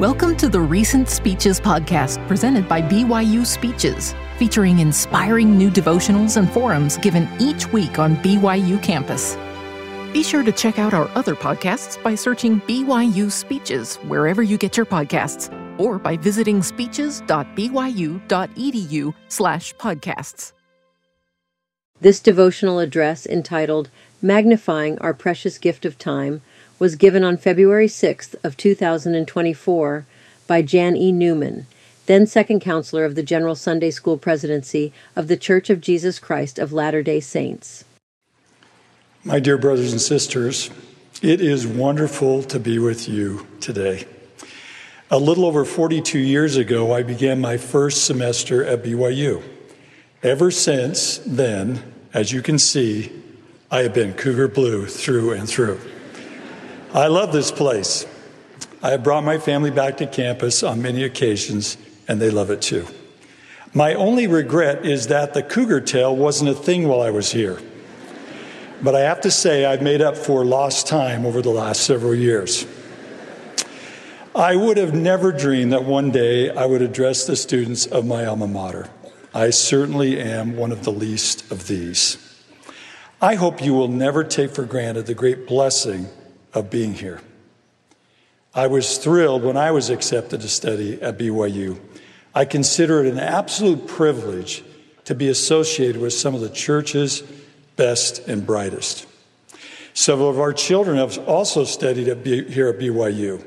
Welcome to the Recent Speeches podcast presented by BYU Speeches, featuring inspiring new devotionals and forums given each week on BYU campus. Be sure to check out our other podcasts by searching BYU Speeches wherever you get your podcasts or by visiting speeches.byu.edu slash podcasts. This devotional address entitled Magnifying Our Precious Gift of Time was given on February 6th of 2024 by Jan E. Newman, then second counselor of the General Sunday School Presidency of the Church of Jesus Christ of Latter-day Saints. My dear brothers and sisters, it is wonderful to be with you today. A little over 42 years ago, I began my first semester at BYU. Ever since then, as you can see, I have been Cougar Blue through and through. I love this place. I have brought my family back to campus on many occasions, and they love it too. My only regret is that the cougar tail wasn't a thing while I was here. But I have to say, I've made up for lost time over the last several years. I would have never dreamed that one day I would address the students of my alma mater. I certainly am one of the least of these. I hope you will never take for granted the great blessing of being here. I was thrilled when I was accepted to study at BYU. I consider it an absolute privilege to be associated with some of the church's best and brightest. Several of our children have also studied at B- here at BYU.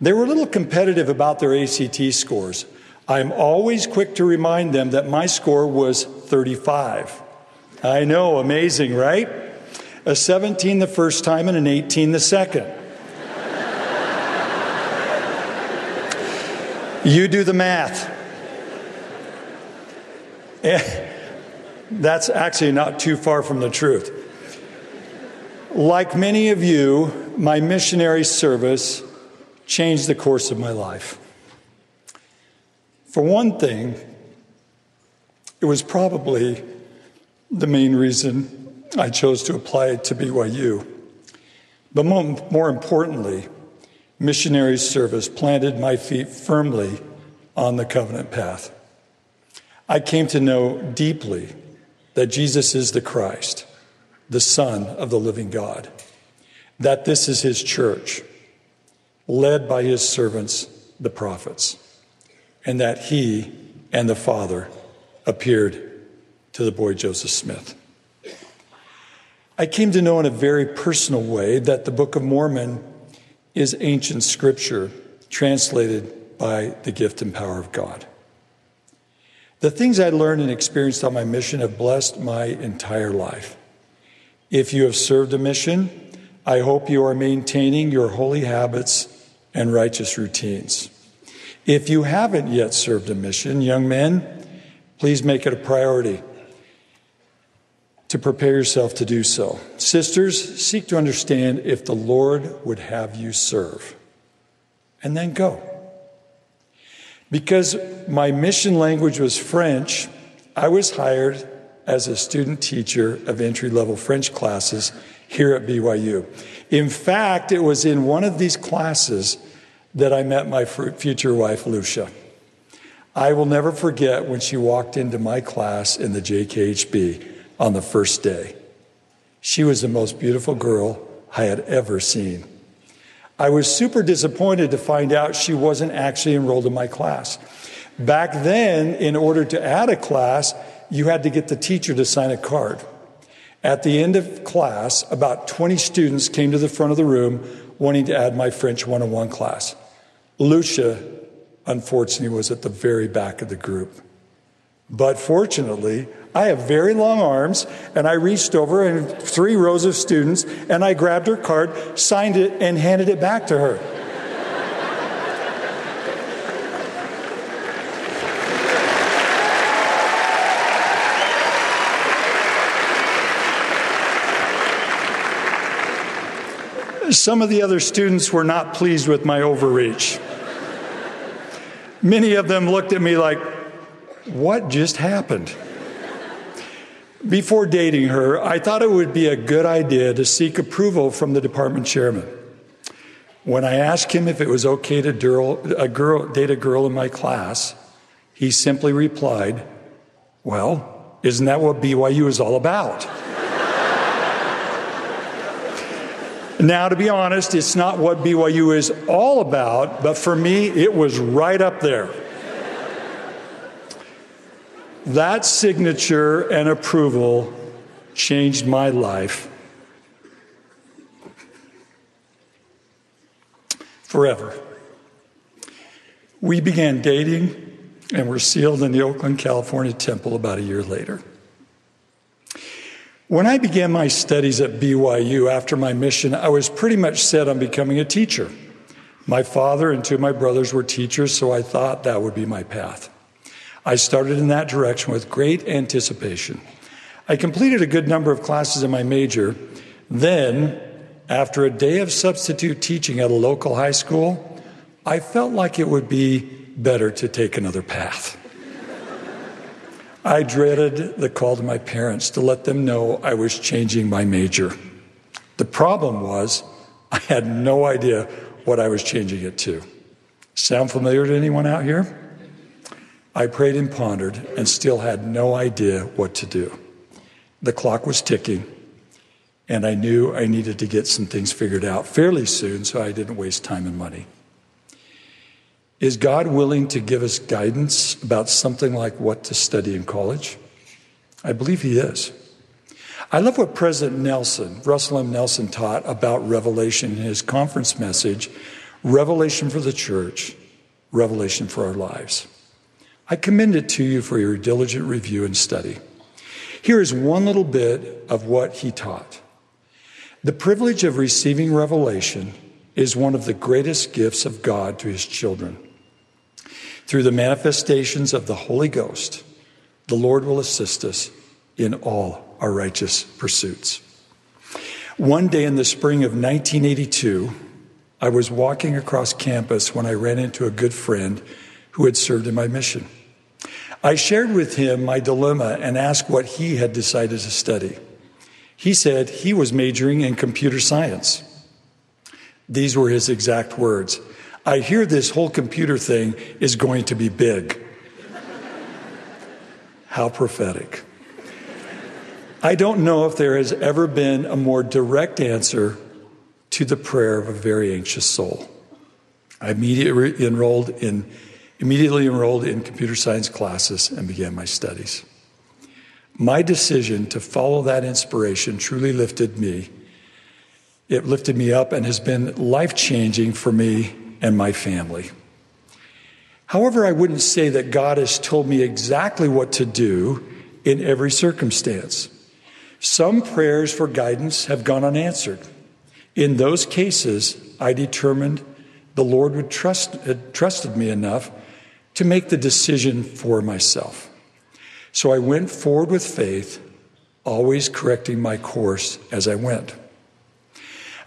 They were a little competitive about their ACT scores. I'm always quick to remind them that my score was 35. I know, amazing, right? A 17 the first time and an 18 the second. you do the math. That's actually not too far from the truth. Like many of you, my missionary service changed the course of my life. For one thing, it was probably the main reason I chose to apply it to BYU. But more, importantly, missionary service planted my feet firmly on the covenant path. I came to know deeply that Jesus is the Christ, the Son of the living God, that this is his church, led by his servants, the prophets, and that he and the Father appeared to the boy Joseph Smith. I came to know in a very personal way that the Book of Mormon is ancient scripture translated by the gift and power of God. The things I learned and experienced on my mission have blessed my entire life. If you have served a mission, I hope you are maintaining your holy habits and righteous routines. If you haven't yet served a mission, young men, please make it a priority to prepare yourself to do so. Sisters, seek to understand if the Lord would have you serve, and then go. Because my mission language was French, I was hired as a student teacher of entry level French classes here at BYU. In fact, it was in one of these classes that I met my future wife, Lucia. I will never forget when she walked into my class in the JKHB on the first day. She was the most beautiful girl I had ever seen. I was super disappointed to find out she wasn't actually enrolled in my class. Back then, in order to add a class, you had to get the teacher to sign a card. At the end of class, about 20 students came to the front of the room wanting to add my French 101 class. Lucia, unfortunately, was at the very back of the group. But fortunately, I have very long arms, and I reached over and three rows of students, and I grabbed her card, signed it, and handed it back to her. Some of the other students were not pleased with my overreach. Many of them looked at me like, What just happened? Before dating her, I thought it would be a good idea to seek approval from the department chairman. When I asked him if it was okay to girl, a girl, date a girl in my class, he simply replied, Well, isn't that what BYU is all about? now, to be honest, it's not what BYU is all about, but for me, it was right up there. That signature and approval changed my life forever. We began dating and were sealed in the Oakland, California temple about a year later. When I began my studies at BYU after my mission, I was pretty much set on becoming a teacher. My father and two of my brothers were teachers, so I thought that would be my path. I started in that direction with great anticipation. I completed a good number of classes in my major. Then, after a day of substitute teaching at a local high school, I felt like it would be better to take another path. I dreaded the call to my parents to let them know I was changing my major. The problem was, I had no idea what I was changing it to. Sound familiar to anyone out here? I prayed and pondered and still had no idea what to do. The clock was ticking, and I knew I needed to get some things figured out fairly soon so I didn't waste time and money. Is God willing to give us guidance about something like what to study in college? I believe He is. I love what President Nelson, Russell M. Nelson, taught about Revelation in his conference message Revelation for the church, Revelation for our lives. I commend it to you for your diligent review and study. Here is one little bit of what he taught. The privilege of receiving revelation is one of the greatest gifts of God to his children. Through the manifestations of the Holy Ghost, the Lord will assist us in all our righteous pursuits. One day in the spring of 1982, I was walking across campus when I ran into a good friend who had served in my mission. I shared with him my dilemma and asked what he had decided to study. He said he was majoring in computer science. These were his exact words I hear this whole computer thing is going to be big. How prophetic. I don't know if there has ever been a more direct answer to the prayer of a very anxious soul. I immediately enrolled in immediately enrolled in computer science classes and began my studies. My decision to follow that inspiration truly lifted me. It lifted me up and has been life changing for me and my family. However, I wouldn't say that God has told me exactly what to do in every circumstance. Some prayers for guidance have gone unanswered. In those cases, I determined the Lord would trust, had trusted me enough to make the decision for myself. So I went forward with faith, always correcting my course as I went.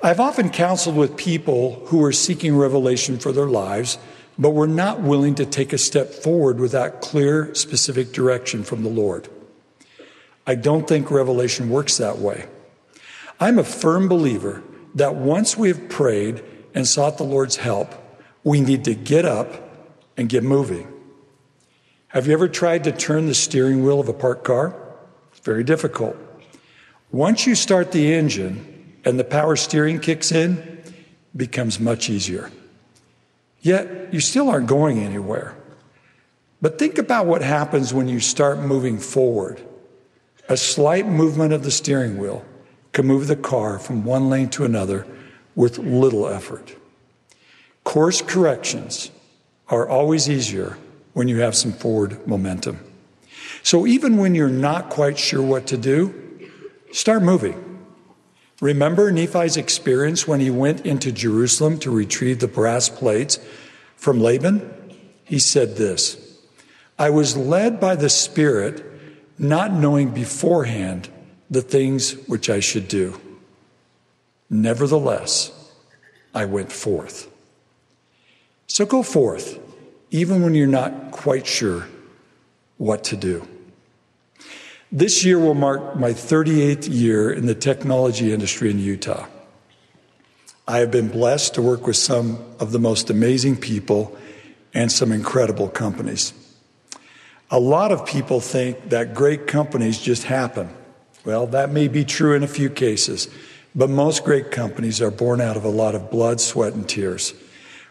I've often counseled with people who were seeking revelation for their lives, but were not willing to take a step forward without clear, specific direction from the Lord. I don't think revelation works that way. I'm a firm believer that once we have prayed and sought the Lord's help, we need to get up and get moving. Have you ever tried to turn the steering wheel of a parked car? It's very difficult. Once you start the engine and the power steering kicks in, it becomes much easier. Yet you still aren't going anywhere. But think about what happens when you start moving forward. A slight movement of the steering wheel can move the car from one lane to another with little effort. Course corrections are always easier when you have some forward momentum. So even when you're not quite sure what to do, start moving. Remember Nephi's experience when he went into Jerusalem to retrieve the brass plates from Laban? He said this I was led by the Spirit, not knowing beforehand the things which I should do. Nevertheless, I went forth. So go forth, even when you're not quite sure what to do. This year will mark my 38th year in the technology industry in Utah. I have been blessed to work with some of the most amazing people and some incredible companies. A lot of people think that great companies just happen. Well, that may be true in a few cases, but most great companies are born out of a lot of blood, sweat, and tears,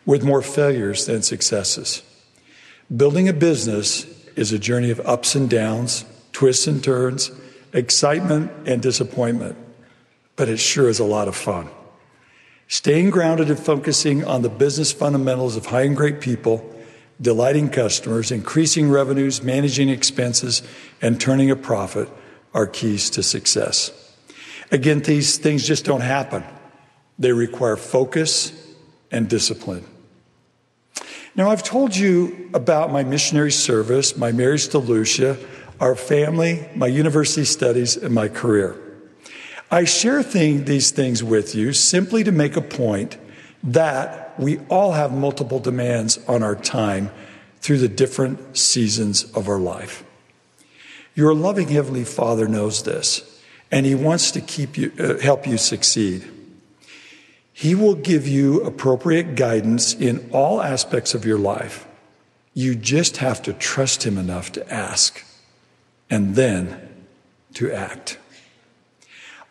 with more failures than successes. Building a business is a journey of ups and downs, twists and turns, excitement and disappointment, but it sure is a lot of fun. Staying grounded and focusing on the business fundamentals of hiring great people, delighting customers, increasing revenues, managing expenses, and turning a profit are keys to success. Again, these things just don't happen. They require focus and discipline. Now, I've told you about my missionary service, my marriage to Lucia, our family, my university studies, and my career. I share thing, these things with you simply to make a point that we all have multiple demands on our time through the different seasons of our life. Your loving Heavenly Father knows this, and He wants to keep you, uh, help you succeed. He will give you appropriate guidance in all aspects of your life. You just have to trust Him enough to ask and then to act.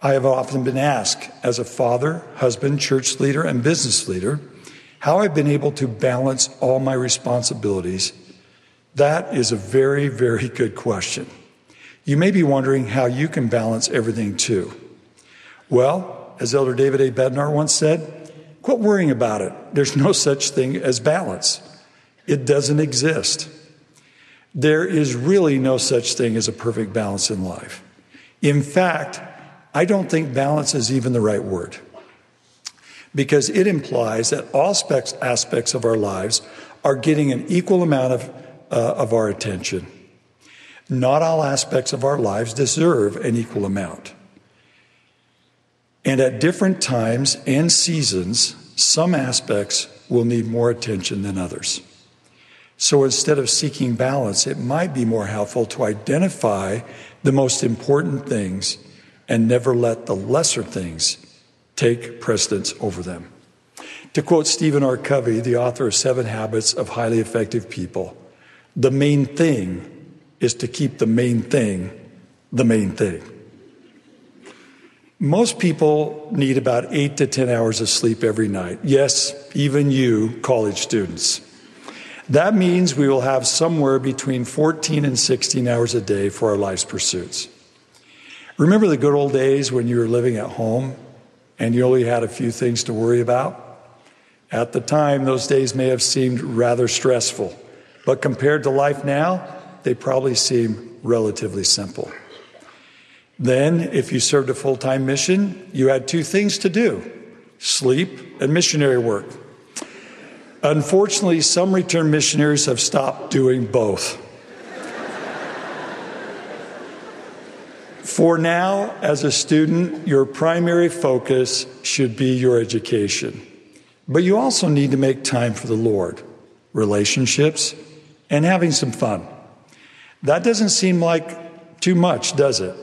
I have often been asked, as a father, husband, church leader, and business leader, how I've been able to balance all my responsibilities. That is a very, very good question. You may be wondering how you can balance everything too. Well, as Elder David A. Bednar once said, quit worrying about it. There's no such thing as balance, it doesn't exist. There is really no such thing as a perfect balance in life. In fact, I don't think balance is even the right word because it implies that all aspects of our lives are getting an equal amount of, uh, of our attention. Not all aspects of our lives deserve an equal amount. And at different times and seasons, some aspects will need more attention than others. So instead of seeking balance, it might be more helpful to identify the most important things and never let the lesser things take precedence over them. To quote Stephen R. Covey, the author of Seven Habits of Highly Effective People, the main thing is to keep the main thing the main thing. Most people need about eight to 10 hours of sleep every night. Yes, even you, college students. That means we will have somewhere between 14 and 16 hours a day for our life's pursuits. Remember the good old days when you were living at home and you only had a few things to worry about? At the time, those days may have seemed rather stressful, but compared to life now, they probably seem relatively simple. Then, if you served a full time mission, you had two things to do sleep and missionary work. Unfortunately, some returned missionaries have stopped doing both. For now, as a student, your primary focus should be your education. But you also need to make time for the Lord, relationships, and having some fun. That doesn't seem like too much, does it?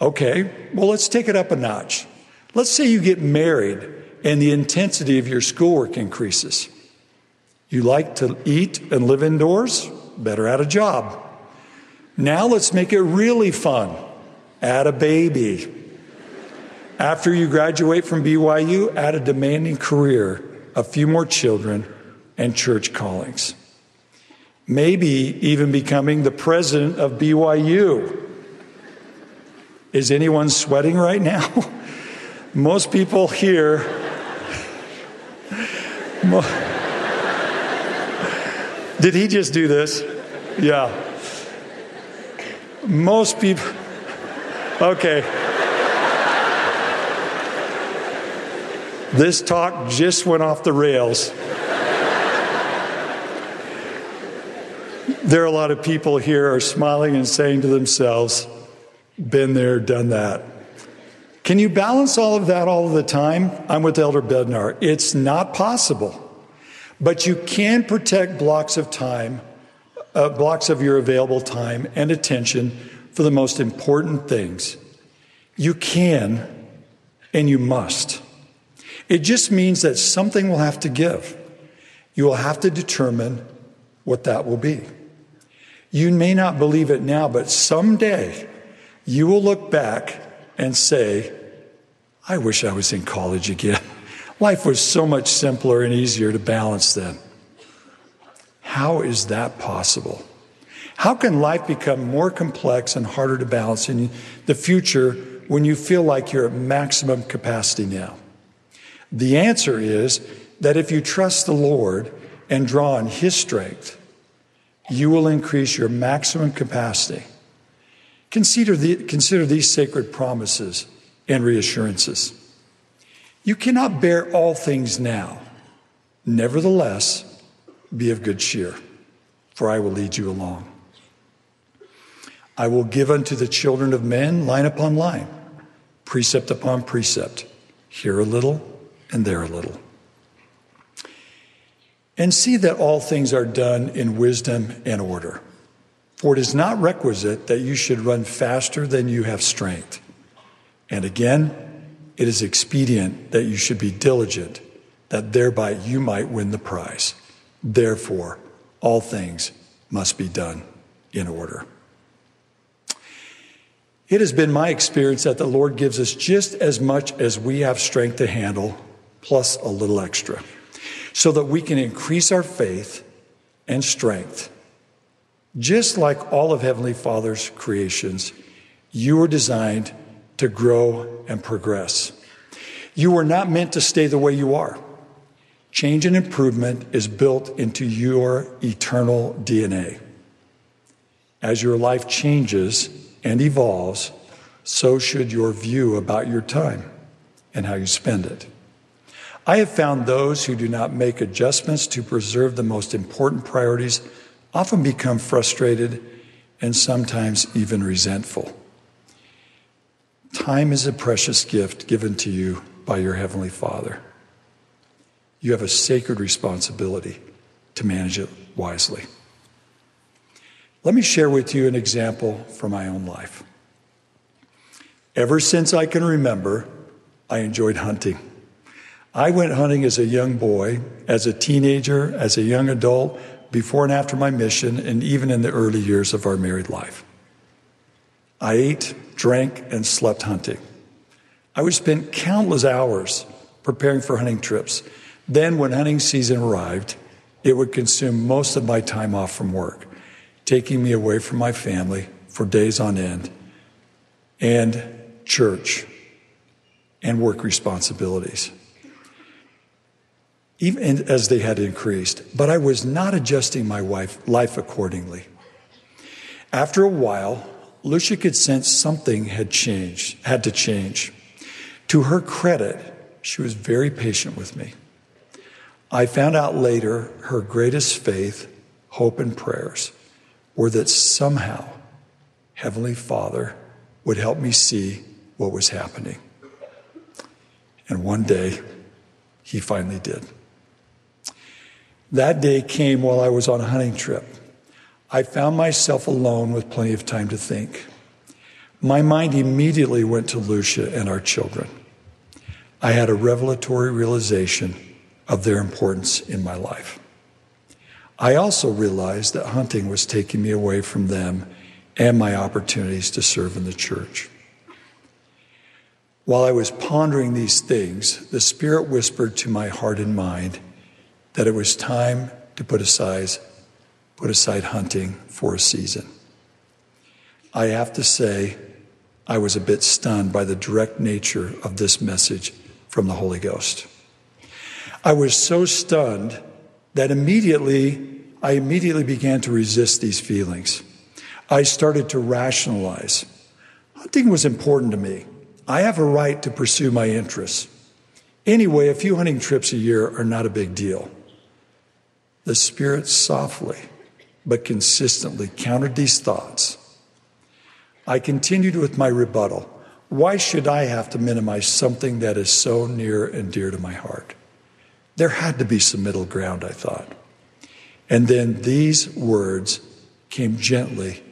Okay, well, let's take it up a notch. Let's say you get married and the intensity of your schoolwork increases. You like to eat and live indoors? Better add a job. Now let's make it really fun add a baby. After you graduate from BYU, add a demanding career, a few more children, and church callings. Maybe even becoming the president of BYU. Is anyone sweating right now? Most people here. Did he just do this? Yeah. Most people. Okay. This talk just went off the rails. There are a lot of people here are smiling and saying to themselves, been there, done that. Can you balance all of that all of the time? I'm with Elder Bednar. It's not possible. But you can protect blocks of time, uh, blocks of your available time and attention for the most important things. You can and you must. It just means that something will have to give. You will have to determine what that will be. You may not believe it now, but someday you will look back and say, I wish I was in college again. Life was so much simpler and easier to balance then. How is that possible? How can life become more complex and harder to balance in the future when you feel like you're at maximum capacity now? The answer is that if you trust the Lord and draw on His strength, you will increase your maximum capacity. Consider, the, consider these sacred promises and reassurances. You cannot bear all things now. Nevertheless, be of good cheer, for I will lead you along. I will give unto the children of men line upon line, precept upon precept, here a little and there a little. And see that all things are done in wisdom and order. For it is not requisite that you should run faster than you have strength. And again, it is expedient that you should be diligent, that thereby you might win the prize. Therefore, all things must be done in order. It has been my experience that the Lord gives us just as much as we have strength to handle, plus a little extra, so that we can increase our faith and strength. Just like all of Heavenly Father's creations, you are designed to grow and progress. You were not meant to stay the way you are. Change and improvement is built into your eternal DNA. As your life changes and evolves, so should your view about your time and how you spend it. I have found those who do not make adjustments to preserve the most important priorities often become frustrated and sometimes even resentful. Time is a precious gift given to you by your Heavenly Father. You have a sacred responsibility to manage it wisely. Let me share with you an example from my own life. Ever since I can remember, I enjoyed hunting. I went hunting as a young boy, as a teenager, as a young adult, before and after my mission, and even in the early years of our married life. I ate, drank, and slept hunting. I would spend countless hours preparing for hunting trips. Then, when hunting season arrived, it would consume most of my time off from work, taking me away from my family for days on end, and church and work responsibilities even as they had increased. But I was not adjusting my wife, life accordingly. After a while, Lucia could sense something had changed, had to change. To her credit, she was very patient with me. I found out later her greatest faith, hope, and prayers were that somehow Heavenly Father would help me see what was happening. And one day, He finally did. That day came while I was on a hunting trip. I found myself alone with plenty of time to think. My mind immediately went to Lucia and our children. I had a revelatory realization of their importance in my life. I also realized that hunting was taking me away from them and my opportunities to serve in the church. While I was pondering these things, the Spirit whispered to my heart and mind that it was time to put aside, put aside hunting for a season. I have to say, I was a bit stunned by the direct nature of this message from the Holy Ghost. I was so stunned that immediately, I immediately began to resist these feelings. I started to rationalize. Hunting was important to me. I have a right to pursue my interests. Anyway, a few hunting trips a year are not a big deal. The Spirit softly but consistently countered these thoughts. I continued with my rebuttal. Why should I have to minimize something that is so near and dear to my heart? There had to be some middle ground, I thought. And then these words came gently,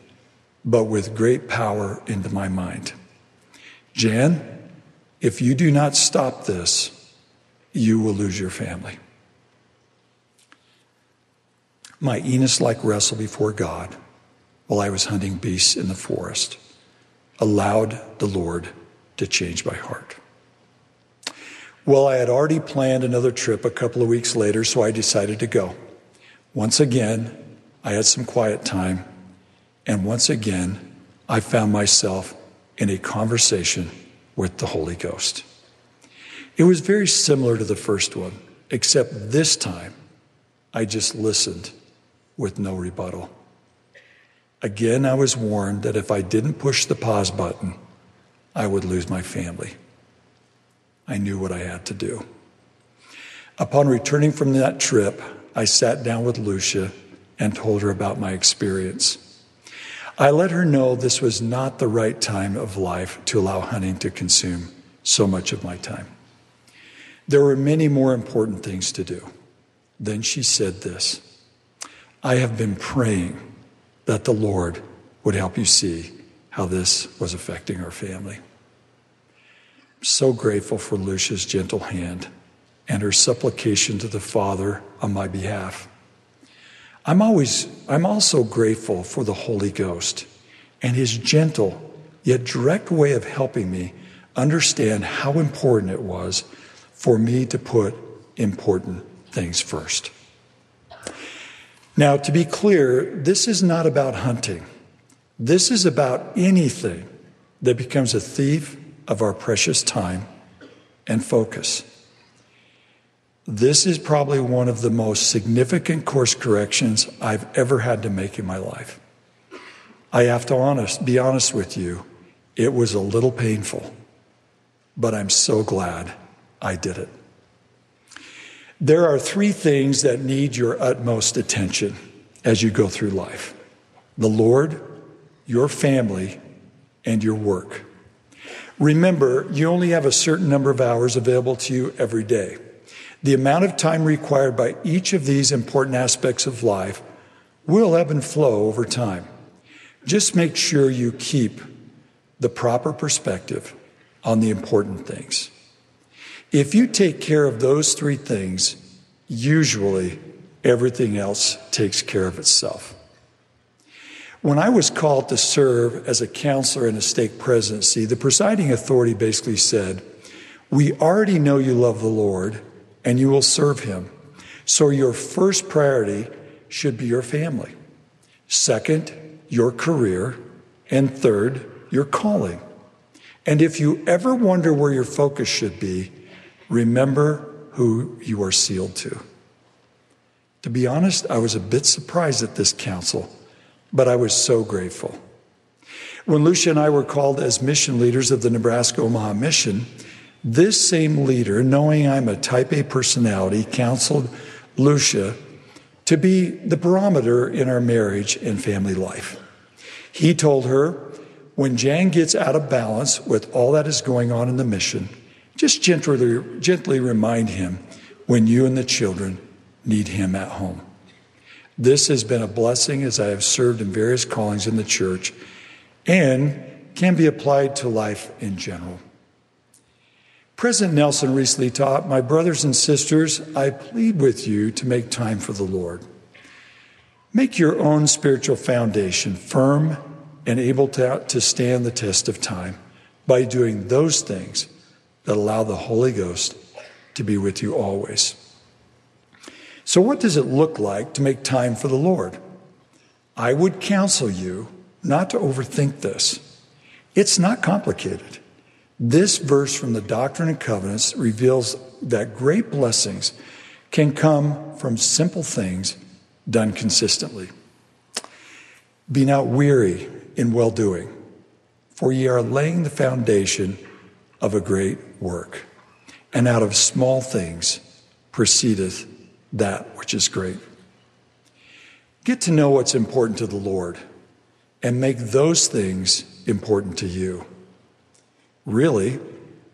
but with great power into my mind. Jan, if you do not stop this, you will lose your family. My Enos like wrestle before God while I was hunting beasts in the forest allowed the Lord to change my heart. Well, I had already planned another trip a couple of weeks later, so I decided to go. Once again, I had some quiet time, and once again, I found myself in a conversation with the Holy Ghost. It was very similar to the first one, except this time I just listened with no rebuttal. Again, I was warned that if I didn't push the pause button, I would lose my family. I knew what I had to do. Upon returning from that trip, I sat down with Lucia and told her about my experience. I let her know this was not the right time of life to allow hunting to consume so much of my time. There were many more important things to do. Then she said this I have been praying that the Lord would help you see how this was affecting our family so grateful for Lucia's gentle hand and her supplication to the Father on my behalf. I'm always I'm also grateful for the Holy Ghost and his gentle yet direct way of helping me understand how important it was for me to put important things first. Now, to be clear, this is not about hunting. This is about anything that becomes a thief of our precious time and focus. This is probably one of the most significant course corrections I've ever had to make in my life. I have to honest, be honest with you, it was a little painful, but I'm so glad I did it. There are three things that need your utmost attention as you go through life the Lord, your family, and your work. Remember, you only have a certain number of hours available to you every day. The amount of time required by each of these important aspects of life will ebb and flow over time. Just make sure you keep the proper perspective on the important things. If you take care of those three things, usually everything else takes care of itself. When I was called to serve as a counselor in a stake presidency, the presiding authority basically said, We already know you love the Lord and you will serve him. So your first priority should be your family. Second, your career. And third, your calling. And if you ever wonder where your focus should be, remember who you are sealed to. To be honest, I was a bit surprised at this counsel but I was so grateful. When Lucia and I were called as mission leaders of the Nebraska Omaha Mission, this same leader, knowing I'm a type A personality, counseled Lucia to be the barometer in our marriage and family life. He told her, when Jan gets out of balance with all that is going on in the mission, just gently, gently remind him when you and the children need him at home. This has been a blessing as I have served in various callings in the church and can be applied to life in general. President Nelson recently taught, My brothers and sisters, I plead with you to make time for the Lord. Make your own spiritual foundation firm and able to, to stand the test of time by doing those things that allow the Holy Ghost to be with you always. So, what does it look like to make time for the Lord? I would counsel you not to overthink this. It's not complicated. This verse from the Doctrine and Covenants reveals that great blessings can come from simple things done consistently. Be not weary in well doing, for ye are laying the foundation of a great work. And out of small things proceedeth that which is great. Get to know what's important to the Lord and make those things important to you. Really,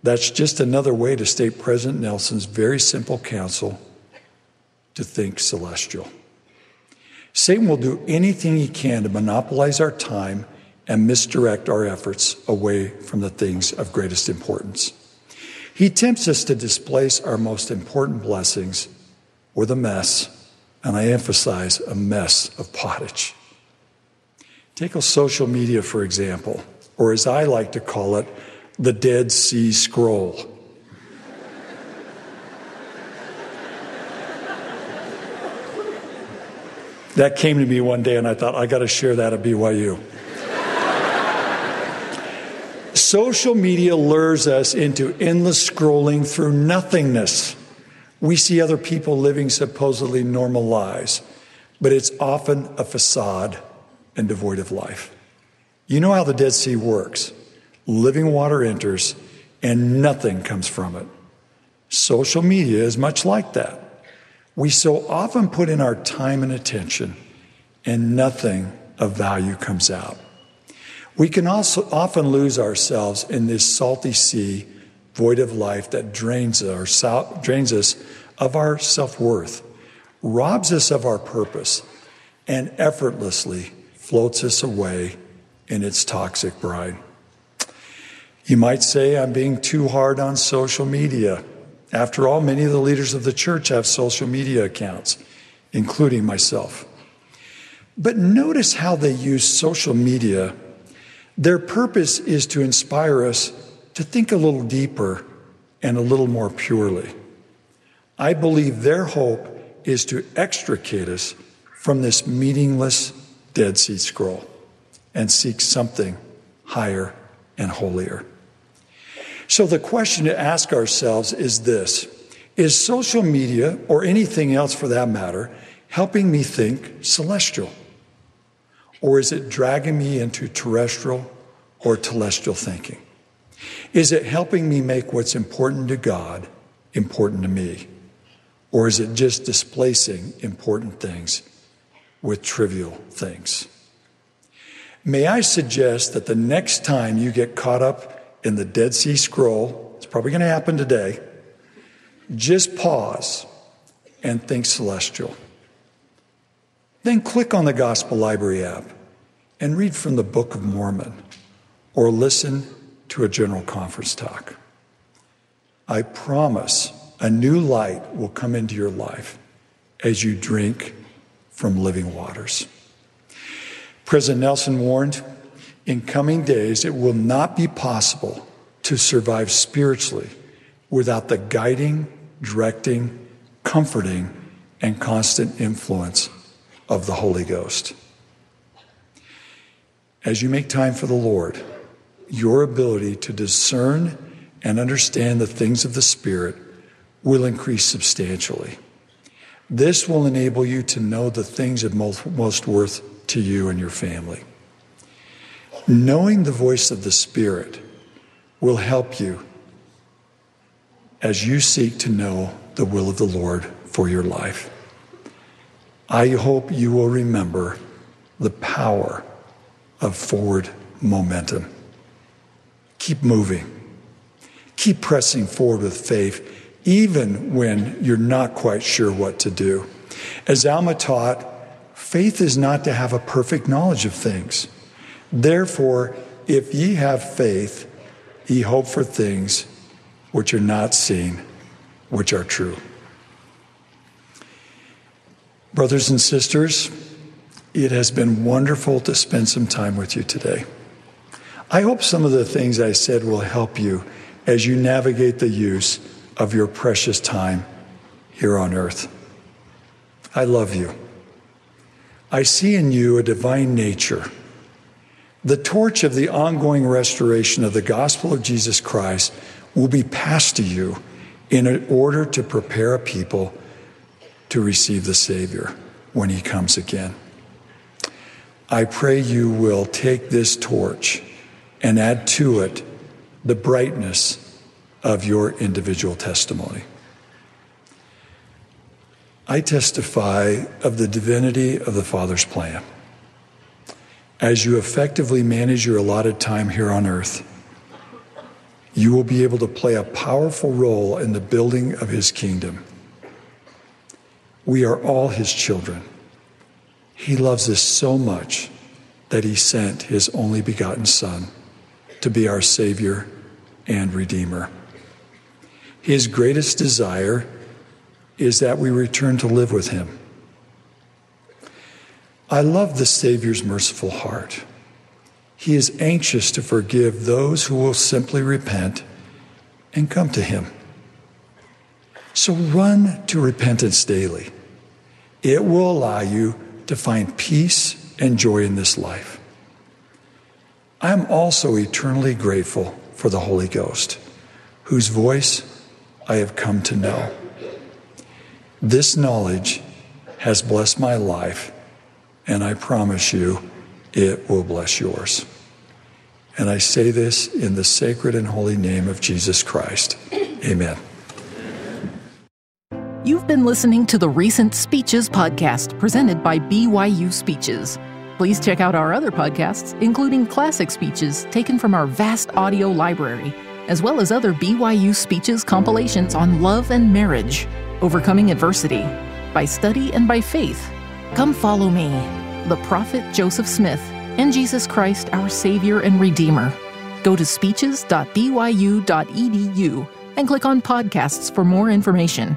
that's just another way to state President Nelson's very simple counsel to think celestial. Satan will do anything he can to monopolize our time and misdirect our efforts away from the things of greatest importance. He tempts us to displace our most important blessings with a mess, and I emphasize a mess of pottage. Take a social media, for example, or as I like to call it, the Dead Sea Scroll. that came to me one day, and I thought, I got to share that at BYU. Social media lures us into endless scrolling through nothingness. We see other people living supposedly normal lives, but it's often a facade and devoid of life. You know how the Dead Sea works living water enters, and nothing comes from it. Social media is much like that. We so often put in our time and attention, and nothing of value comes out. We can also often lose ourselves in this salty sea, void of life that drains, our, drains us of our self worth, robs us of our purpose, and effortlessly floats us away in its toxic bride. You might say I'm being too hard on social media. After all, many of the leaders of the church have social media accounts, including myself. But notice how they use social media their purpose is to inspire us to think a little deeper and a little more purely. I believe their hope is to extricate us from this meaningless Dead Sea Scroll and seek something higher and holier. So, the question to ask ourselves is this Is social media, or anything else for that matter, helping me think celestial? Or is it dragging me into terrestrial or telestial thinking? Is it helping me make what's important to God important to me? Or is it just displacing important things with trivial things? May I suggest that the next time you get caught up in the Dead Sea Scroll, it's probably going to happen today, just pause and think celestial. Then click on the Gospel Library app and read from the Book of Mormon or listen to a general conference talk. I promise a new light will come into your life as you drink from living waters. President Nelson warned in coming days, it will not be possible to survive spiritually without the guiding, directing, comforting, and constant influence of the Holy Ghost. As you make time for the Lord, your ability to discern and understand the things of the Spirit will increase substantially. This will enable you to know the things of most, most worth to you and your family. Knowing the voice of the Spirit will help you as you seek to know the will of the Lord for your life. I hope you will remember the power of forward momentum. Keep moving. Keep pressing forward with faith, even when you're not quite sure what to do. As Alma taught, faith is not to have a perfect knowledge of things. Therefore, if ye have faith, ye hope for things which are not seen, which are true. Brothers and sisters, it has been wonderful to spend some time with you today. I hope some of the things I said will help you as you navigate the use of your precious time here on earth. I love you. I see in you a divine nature. The torch of the ongoing restoration of the gospel of Jesus Christ will be passed to you in order to prepare a people to receive the Savior when he comes again. I pray you will take this torch and add to it the brightness of your individual testimony. I testify of the divinity of the Father's plan. As you effectively manage your allotted time here on earth, you will be able to play a powerful role in the building of His kingdom. We are all His children. He loves us so much that he sent his only begotten Son to be our Savior and Redeemer. His greatest desire is that we return to live with Him. I love the Savior's merciful heart. He is anxious to forgive those who will simply repent and come to Him. So run to repentance daily. It will allow you to find peace and joy in this life. I am also eternally grateful for the Holy Ghost, whose voice I have come to know. This knowledge has blessed my life and I promise you it will bless yours. And I say this in the sacred and holy name of Jesus Christ. Amen. You've been listening to the Recent Speeches podcast presented by BYU Speeches. Please check out our other podcasts, including classic speeches taken from our vast audio library, as well as other BYU Speeches compilations on love and marriage, overcoming adversity, by study and by faith. Come follow me the prophet Joseph Smith, and Jesus Christ, our Savior and Redeemer. Go to speeches.byu.edu and click on podcasts for more information.